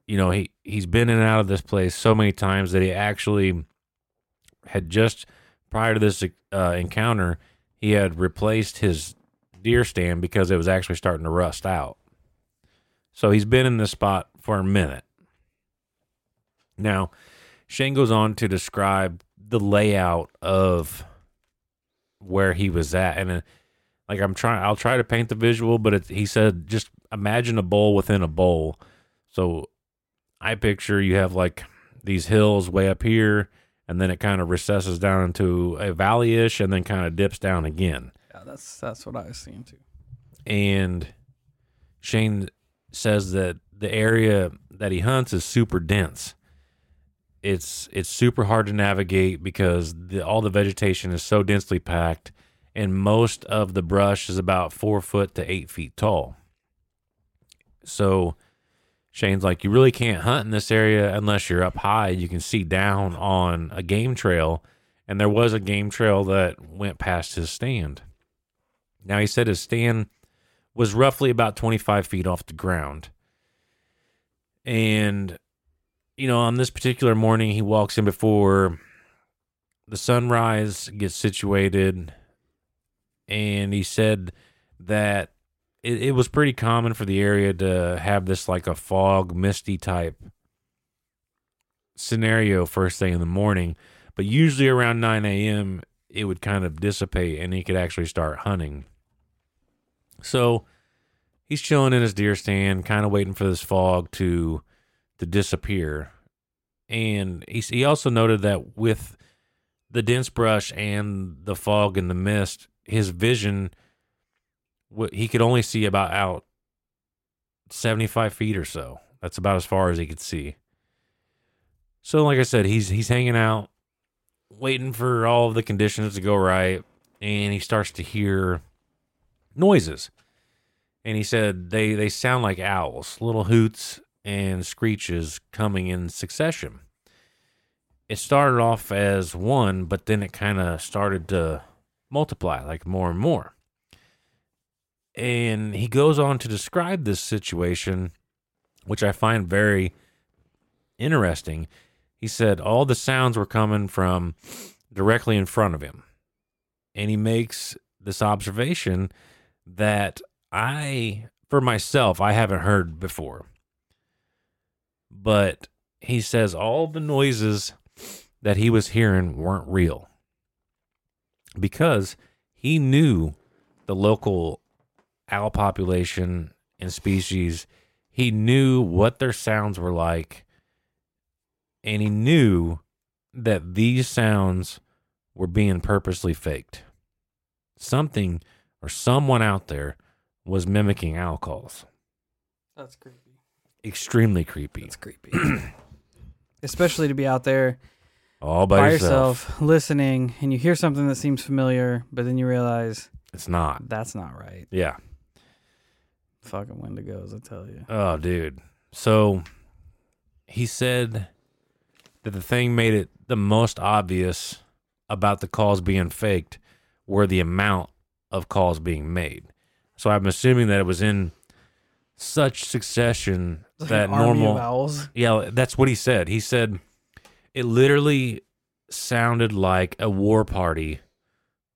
You know, he, he's been in and out of this place so many times that he actually had just prior to this uh, encounter, he had replaced his deer stand because it was actually starting to rust out. So he's been in this spot for a minute. Now, Shane goes on to describe the layout of where he was at, and uh, like I'm trying, I'll try to paint the visual, but he said just imagine a bowl within a bowl. So I picture you have like these hills way up here, and then it kind of recesses down into a valley-ish, and then kind of dips down again. Yeah, that's that's what I was seeing too. And Shane says that the area that he hunts is super dense. It's it's super hard to navigate because the, all the vegetation is so densely packed, and most of the brush is about four foot to eight feet tall. So Shane's like, you really can't hunt in this area unless you're up high. You can see down on a game trail, and there was a game trail that went past his stand. Now he said his stand was roughly about 25 feet off the ground. And, you know, on this particular morning, he walks in before the sunrise gets situated. And he said that it, it was pretty common for the area to have this like a fog, misty type scenario first thing in the morning. But usually around 9 a.m., it would kind of dissipate and he could actually start hunting. So he's chilling in his deer stand, kind of waiting for this fog to to disappear. And he he also noted that with the dense brush and the fog and the mist, his vision he could only see about out 75 feet or so. That's about as far as he could see. So like I said, he's he's hanging out waiting for all of the conditions to go right and he starts to hear noises. And he said they, they sound like owls, little hoots and screeches coming in succession. It started off as one, but then it kind of started to multiply like more and more. And he goes on to describe this situation, which I find very interesting. He said all the sounds were coming from directly in front of him. And he makes this observation that I, for myself, I haven't heard before. But he says all the noises that he was hearing weren't real because he knew the local owl population and species. He knew what their sounds were like, and he knew that these sounds were being purposely faked. Something or someone out there was mimicking owl calls. That's creepy. Extremely creepy. That's creepy. Especially to be out there All by, by yourself. yourself, listening, and you hear something that seems familiar, but then you realize It's not. that's not right. Yeah. Fucking Wendigos, I tell you. Oh, dude. So he said that the thing made it the most obvious about the calls being faked were the amount of calls being made. So I'm assuming that it was in such succession Like that an army of normal. Yeah, that's what he said. He said it literally sounded like a war party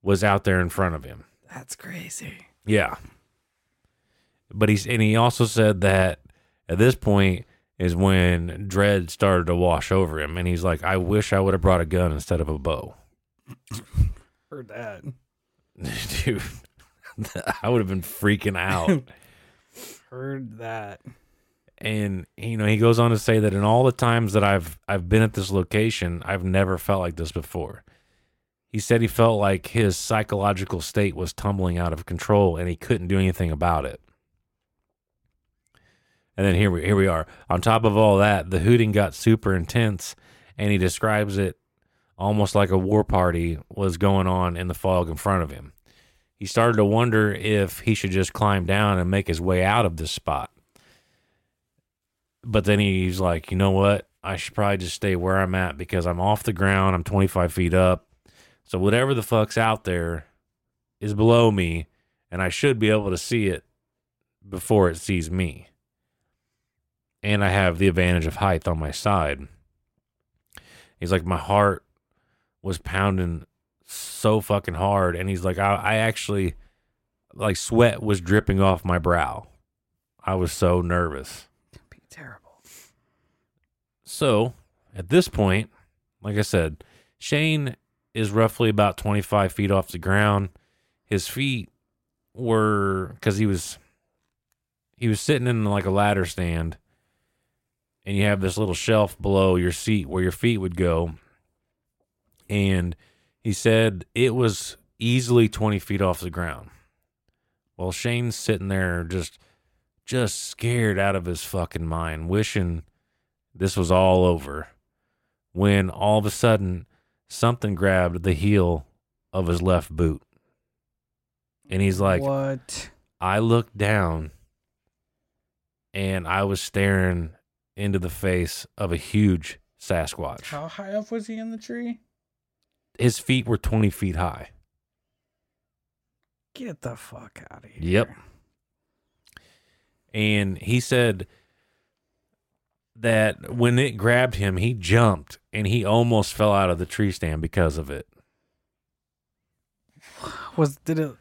was out there in front of him. That's crazy. Yeah. But he's and he also said that at this point is when dread started to wash over him and he's like, I wish I would have brought a gun instead of a bow. Heard that. Dude. I would have been freaking out. Heard that. and you know, he goes on to say that in all the times that I've I've been at this location, I've never felt like this before. He said he felt like his psychological state was tumbling out of control and he couldn't do anything about it. And then here we here we are. On top of all that, the hooting got super intense and he describes it almost like a war party was going on in the fog in front of him. He started to wonder if he should just climb down and make his way out of this spot. But then he's like, you know what? I should probably just stay where I'm at because I'm off the ground. I'm 25 feet up. So whatever the fuck's out there is below me, and I should be able to see it before it sees me. And I have the advantage of height on my side. He's like, my heart was pounding so fucking hard. And he's like, I, I actually, like, sweat was dripping off my brow. I was so nervous. Be terrible. So at this point, like I said, Shane is roughly about 25 feet off the ground. His feet were because he was he was sitting in like a ladder stand, and you have this little shelf below your seat where your feet would go. And he said it was easily 20 feet off the ground. While Shane's sitting there just just scared out of his fucking mind, wishing this was all over when all of a sudden something grabbed the heel of his left boot. And he's like, what? I looked down and I was staring into the face of a huge Sasquatch. How high up was he in the tree? His feet were 20 feet high. Get the fuck out of here. Yep. And he said that when it grabbed him, he jumped and he almost fell out of the tree stand because of it. Was did it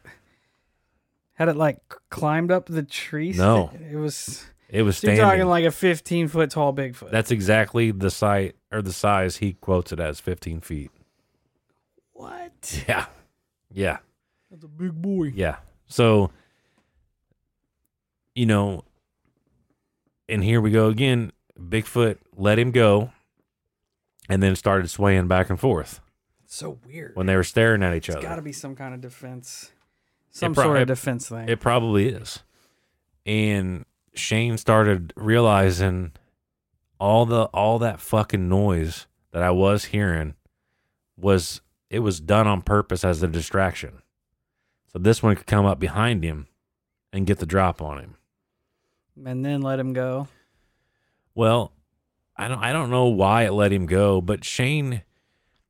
had it like climbed up the tree? No. It was It was so you're talking like a 15 foot tall Bigfoot. That's exactly the size or the size he quotes it as 15 feet. what? Yeah. Yeah. That's a big boy. Yeah. So, you know, and here we go again. Bigfoot let him go and then started swaying back and forth It's so weird. when they were staring at each It's other. got to be some kind of defense. Some pro- sort of defense thing. It probably is. And Shane started realizing all the all that fucking noise that I was hearing was it was done on purpose as a distraction. So this one could come up behind him and get the drop on him. and then let him go. Well, I don't I don't know why it let him go, but Shane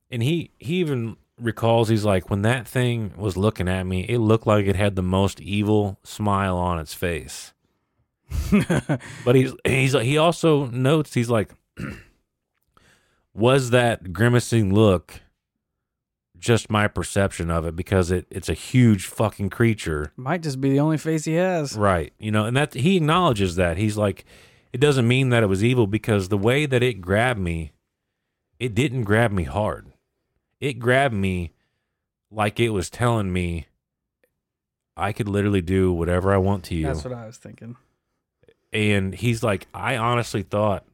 and he he even recalls he's like when that thing was looking at me, it looked like it had the most evil smile on its face. but he's he's he also notes he's like was that grimacing look just my perception of it because it it's a huge fucking creature Might just be the only face he has. Right. You know, and that he acknowledges that. He's like, it doesn't mean that it was evil because the way that it grabbed me, it didn't grab me hard. It grabbed me like it was telling me I could literally do whatever I want to you. That's what I was thinking. And he's like, I honestly thought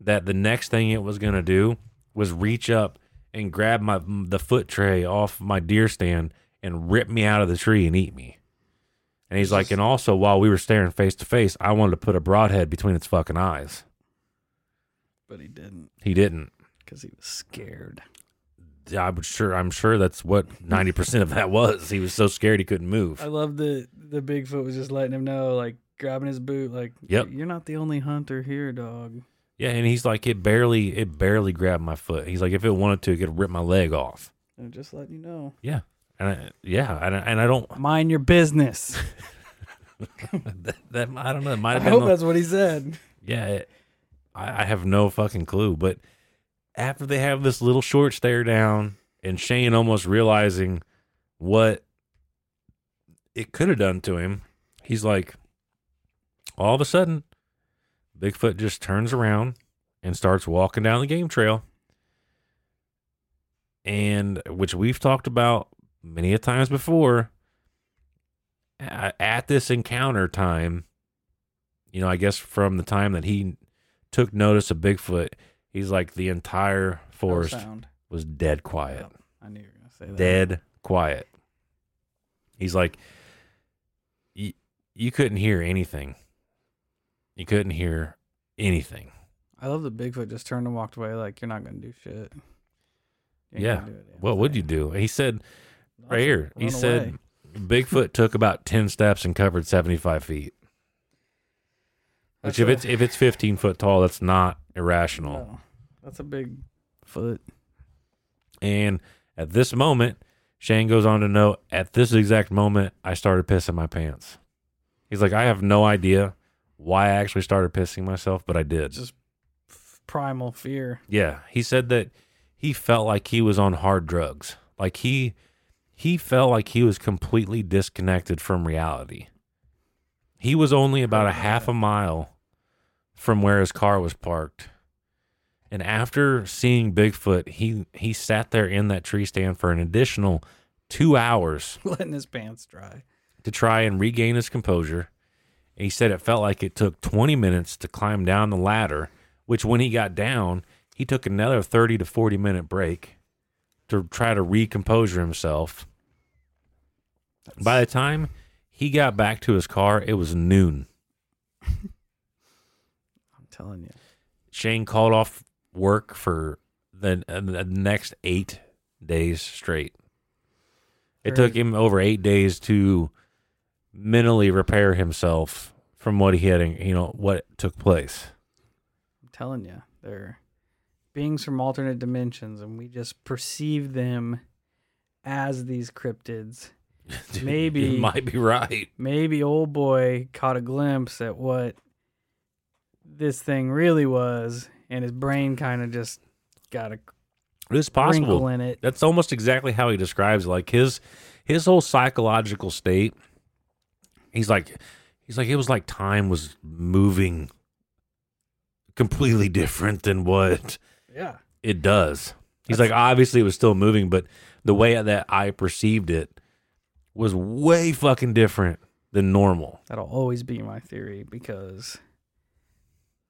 that the next thing it was gonna do was reach up and grab my the foot tray off my deer stand and rip me out of the tree and eat me. And he's like, and also while we were staring face to face, I wanted to put a broadhead between its fucking eyes. But he didn't He didn't. because he was scared. I'm sure. I'm sure that's what ninety percent of that was. He was so scared he couldn't move. I love the the Bigfoot was just letting him know, like grabbing his boot, like, Yep. you're not the only hunter here, dog. Yeah, and he's like, it barely, it barely grabbed my foot. He's like, if it wanted to, it could rip my leg off. And just letting you know, Yeah, and I, yeah, and I, and I don't. mind your business. that, that I don't know. It might I have been. hope that's what he said. yeah, it, I, I have no fucking clue. But after they have this little short stare down, and Shane almost realizing what it could have done to him, he's like, all of a sudden, Bigfoot just turns around and starts walking down the game trail. And which we've talked about many a times before. At this encounter time, you know, I guess from the time that he took notice of Bigfoot, he's like the entire forest sound. was dead quiet. I knew you were gonna say that. Dead quiet. He's like, you couldn't hear anything. You couldn't hear anything. I love that Bigfoot just turned and walked away, like you're not gonna do shit. Yeah. do What would you do? He said right here. He Run said. Bigfoot took about ten steps and covered seventy five feet. Which That's if a- it's if it's fifteen foot tall, that's not irrational. No, that's a big foot. And at this moment, Shane goes on to note, at this exact moment, I started pissing my pants. He's like, I have no idea why I actually started pissing myself, but I did. Just primal fear. Yeah, he said that he felt like he was on hard drugs. Like he he felt like he was completely disconnected from reality. He was only about a half a mile from where his car was parked. And after seeing Bigfoot, he he sat there in that tree stand for an additional 2 hours Letting his pants dry. to try and regain his composure. He said it felt like it took 20 minutes to climb down the ladder, which when he got down, he took another 30 to 40 minute break to try to recompose himself. By the time he got back to his car, it was noon. I'm telling you. Shane called off work for the, uh, the next eight days straight. It took him over eight days to mentally repair himself from what he had, you know, what took place. I'm telling you. They're beings from alternate dimensions, and we just perceive them as these cryptids. Maybe- you might be right. Maybe old boy caught a glimpse at what this thing really was, and his brain kind of just got a It's possible. in it. That's almost exactly how he describes it. like his his whole psychological state. He's like he's like it was like time was moving completely different than what Yeah. it does. He's like, obviously it was still moving, but the way that I perceived it was way fucking different than normal. That'll always be my theory because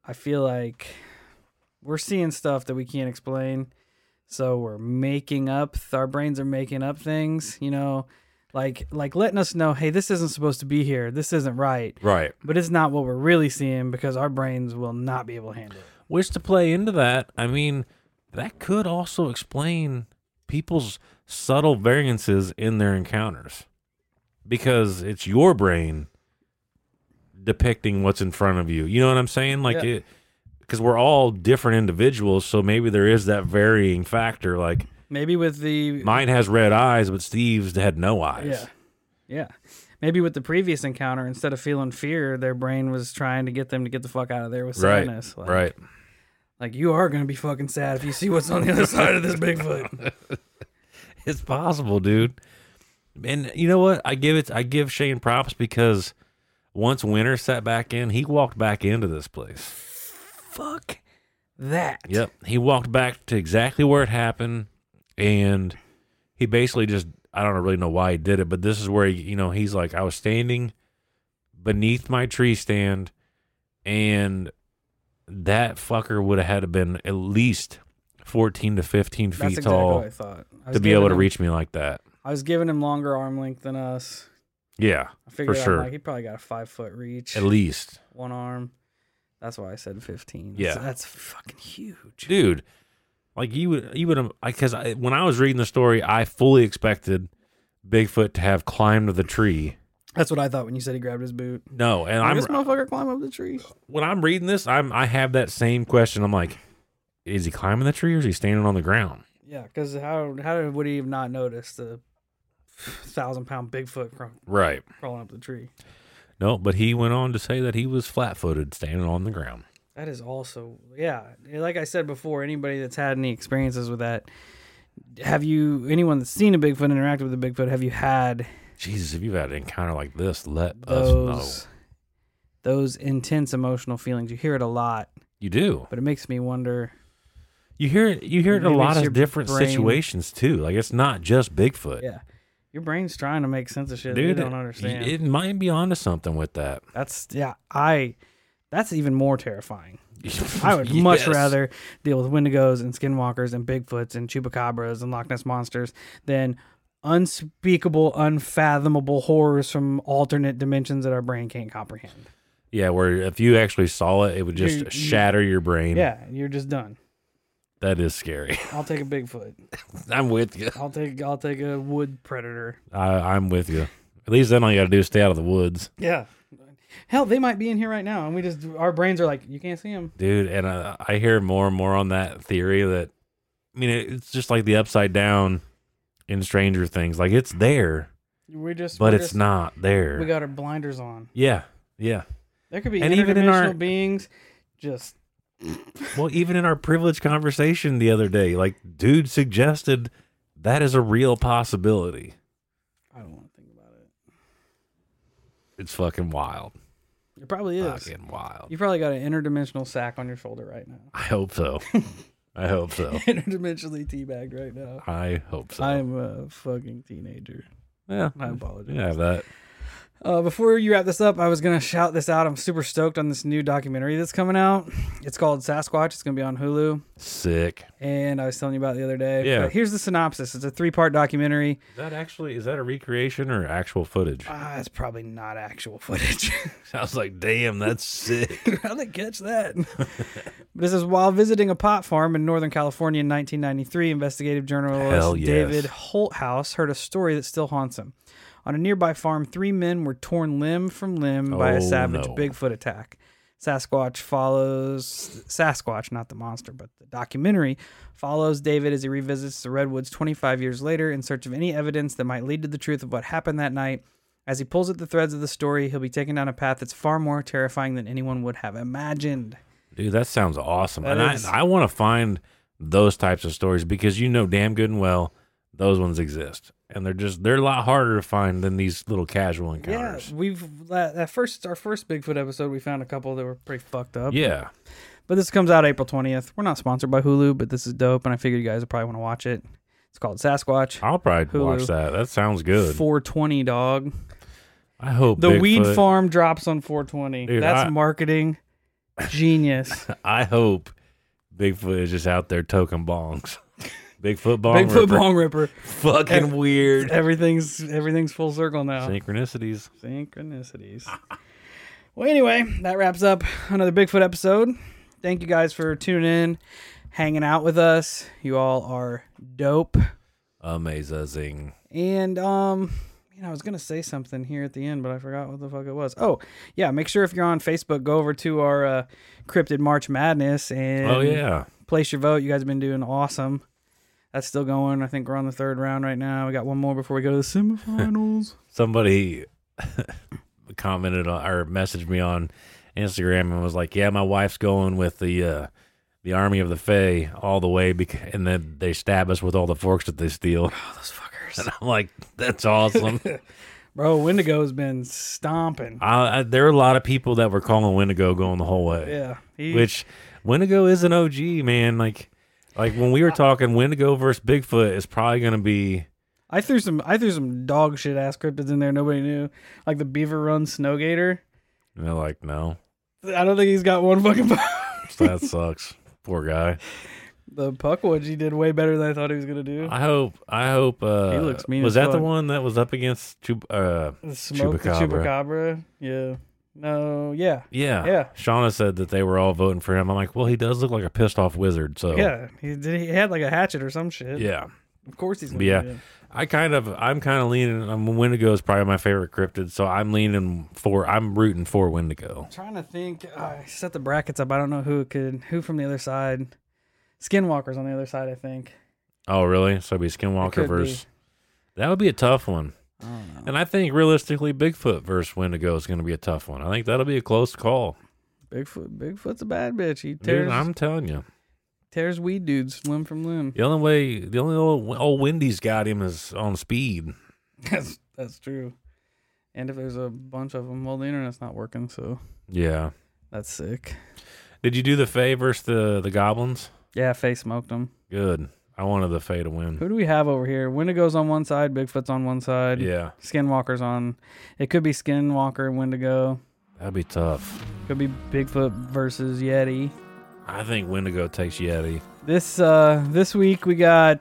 I feel like we're seeing stuff that we can't explain. So we're making up our brains are making up things, you know, like like letting us know, hey, this isn't supposed to be here. This isn't right. Right. But it's not what we're really seeing because our brains will not be able to handle it. Which to play into that, I mean, that could also explain people's subtle variances in their encounters. Because it's your brain depicting what's in front of you. You know what I'm saying? Like Yeah. it because we're all different individuals, so maybe there is that varying factor. Like Maybe with the mine has red eyes, but Steve's had no eyes. Yeah. Yeah. Maybe with the previous encounter, instead of feeling fear, their brain was trying to get them to get the fuck out of there with Right. sadness. Like, Right. Like you are gonna be fucking sad if you see what's on the other side of this Bigfoot. It's possible, dude. And you know what? I give it I give Shane props because once winter sat back in, he walked back into this place. Fuck that. Yep. He walked back to exactly where it happened and he basically just I don't really know why he did it, but this is where he, you know, he's like I was standing beneath my tree stand and that fucker would have had to been at least 14 to 15 feet That's exactly tall what I thought. I was to be able to him- reach me like that. I was giving him longer arm length than us. Yeah, I figured For out sure. like he probably got a five foot reach, at least. one arm. That's why I said fifteen. Yeah. that's fucking huge. dude. Like you would, you would, um, because I, when I was reading the story, I fully expected Bigfoot to have climbed the tree. That's what I thought when you said he grabbed his boot. No, and Did I'm this motherfucker climb up the tree? when I'm reading this, I'm I have that same question. I'm like, is he climbing the tree or is he standing on the ground? Yeah, because how how would he have not noticed the thousand pound Bigfoot craw- Right. crawling up the tree? No, but he went on to say that he was flat footed, standing on the ground. That is also yeah. Like I said before, anybody that's had any experiences with that, have you anyone that's seen a Bigfoot interacted with a Bigfoot? Have you had Jesus, if you've had an encounter like this, let us know. those those intense emotional feelings? You hear it a lot, You do. but it makes me wonder. You hear it. You hear it in a lot of different brain. situations too. Like it's not just Bigfoot. Yeah, your brain's trying to make sense of shit Dude, they don't it- understand. It might be onto something with that. that's yeah. I that's even more terrifying. I would much rather deal with Wendigos and Skinwalkers and Bigfoots and Chupacabras and Loch Ness monsters than unspeakable, unfathomable horrors from alternate dimensions that our brain can't comprehend. Yeah, where if you actually saw it, it would just You- you- shatter your brain. Yeah, and you're just done. That is scary. I'll take a Bigfoot. I'm with you. I'll take I'll take a wood predator. I, I'm with you. At least then all you got to do is stay out of the woods, Yeah. Hell, they might be in here right now, and we just our brains are like, you can't see them. dude. And uh, I hear more and more on that theory that, I mean, it's just like the upside down in Stranger Things. Like it's there, We just, but it's just- not there. We got our blinders on. yeah, yeah. There could be And even in our- beings. Just Well, even in our privileged conversation the other day, like dude suggested that is a real possibility. I don't want to think about it. It's fucking wild. It probably is. Fucking wild. You probably got an interdimensional sack on your shoulder right now. I hope so. I hope so. Interdimensionally teabagged right now. I hope so. I'm a fucking teenager. yeah, I apologize. have that. Uh, before you wrap this up, I was gonna shout this out. I'm super stoked on this new documentary that's coming out. It's called Sasquatch. It's gonna be on Hulu, Sick. and I was telling you about it the other day. Yeah. But here's the synopsis. It's a three part documentary. Is that actually is that a recreation or actual footage? Ah, it's probably not actual footage. Sounds like damn, that's sick. How'd they catch that? but it says while visiting a pot farm in Northern California in 1993, investigative journalist yes. David Holthouse heard a story that still haunts him. On a nearby farm, three men were torn limb from limb by a Oh, savage no. Bigfoot attack. Sasquatch follows Sasquatch, not the monster, but the documentary follows David as he revisits the redwoods 25 years later in search of any evidence that might lead to the truth of what happened that night. As he pulls at the threads of the story, he'll be taken down a path that's far more terrifying than anyone would have imagined. Dude, that sounds awesome. That and is- I I want to find those types of stories because you know damn good and well those ones exist. And they're just they're a lot harder to find than these little casual encounters. Yeah, we've that, first our first Bigfoot episode. We found a couple that were pretty fucked up. Yeah. but this comes out April twentieth. We're not sponsored by Hulu, but this is dope, and I figured you guys would probably want to watch it. It's called Sasquatch. I'll probably Hulu. watch that. That sounds good. Four twenty dog. I hope The weed farm drops on four twenty. Dude, That's I- marketing genius. I hope Bigfoot is just out there toking bongs. Bigfoot bong. Bigfoot ripper. bong ripper. Fucking weird. Everything's everything's full circle now. Synchronicities. Synchronicities. well, anyway, that wraps up another Bigfoot episode. Thank you guys for tuning in, hanging out with us. You all are dope. Amazing. And um, you know, I was gonna say something here at the end, but I forgot what the fuck it was. Oh, yeah, make sure if you're on Facebook, go over to our uh, Cryptid March Madness and Oh yeah. place your vote. You guys have been doing awesome. That's still going. I think we're on the third round right now. We got one more before we go to the semifinals. Somebody commented on, or messaged me on Instagram and was like, "Yeah, my wife's going with the uh, the army of the Fae all the way, bec- and then they stab us with all the forks that they steal." oh, those fuckers. And I'm like, "That's awesome." Bro, Wendigo's been stomping. I, I, there are a lot of people that were calling Wendigo going the whole way. Yeah. He, which Wendigo is an OG man. Like, like when we were talking Wendigo versus Bigfoot is probably gonna be I threw some I threw some dog shit ass cryptids in there nobody knew. Like the Beaver Run Snowgator. you know, like no, I don't think he's got one fucking that sucks. Poor guy. The Puckwoods he did way better than I thought he was gonna do. I hope. I hope. Uh, He looks mean was as that the one that was up against? Chub- uh, The smoke the Chupacabra. chupacabra. Yeah. No, yeah. yeah, Yeah. Shauna said that they were all voting for him. I'm like, well, he does look like a pissed off wizard. So Yeah. He did he had like a hatchet or some shit. yeah. Of course he's gonna Yeah. do. I kind of, I'm kind of leaning. Um, Wendigo is probably my favorite cryptid, so I'm leaning for. I'm rooting for Wendigo. trying to think. Uh, set the brackets up. I don't know who could who from the other side. Skinwalker's on the other side, I think. Oh, really? So it'd be Skinwalker could be. versus. That would be a tough one. I. And I think realistically, Bigfoot versus Wendigo is going to be a tough one. I think that'll be a close call. Bigfoot Bigfoot's a bad bitch. He Dude, I'm telling you, tears weed dudes limb from limb. the only way, the only old, old Wendy's got him is on speed. That's that's true. And if there's a bunch of them, well, the internet's not working, so Yeah. that's sick. Did you do the Fae versus the the goblins? Yeah, face smoked them. Good. I wanted the Fae to win. Who do we have over here? Wendigo's on one side, Bigfoot's on one side. Yeah, Skinwalker's on. It could be Skinwalker and Wendigo. that'd be tough. Could be Bigfoot versus Yeti. I think Wendigo takes Yeti. This uh this week we got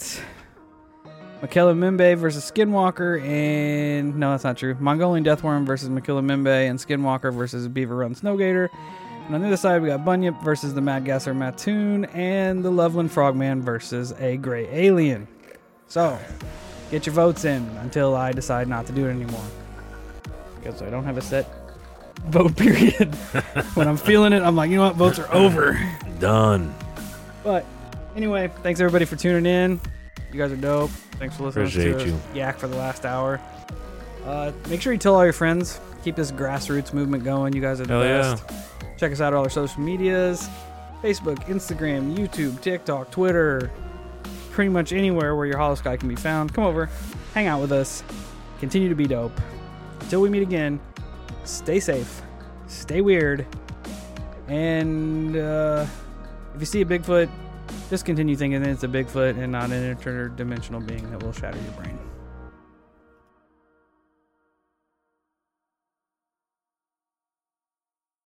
Mokele Mbembe versus Skinwalker and no that's not true. Mongolian Deathworm versus Mokele Mbembe and Skinwalker versus Beaver Run Snowgator. And on the other side, we got Bunyip versus the Mad Gasser Mattoon and the Loveland Frogman versus a Gray Alien. So, get your votes in until I decide not to do it anymore. Because I don't have a set vote period. when I'm feeling it, I'm like, you know what, votes are over. Done. But anyway, thanks everybody for tuning in. You guys are dope. Thanks for listening Appreciate to you. yak for the last hour. Uh, make sure you tell all your friends. Keep this grassroots movement going. You guys are the Hell yeah. Check us out on all our social medias Facebook, Instagram, YouTube, TikTok, Twitter, pretty much anywhere where your Holosky can be found. Come over, hang out with us, continue to be dope. Until we meet again, stay safe, stay weird, and uh, if you see a Bigfoot, just continue thinking that it's a Bigfoot and not an interdimensional being that will shatter your brain.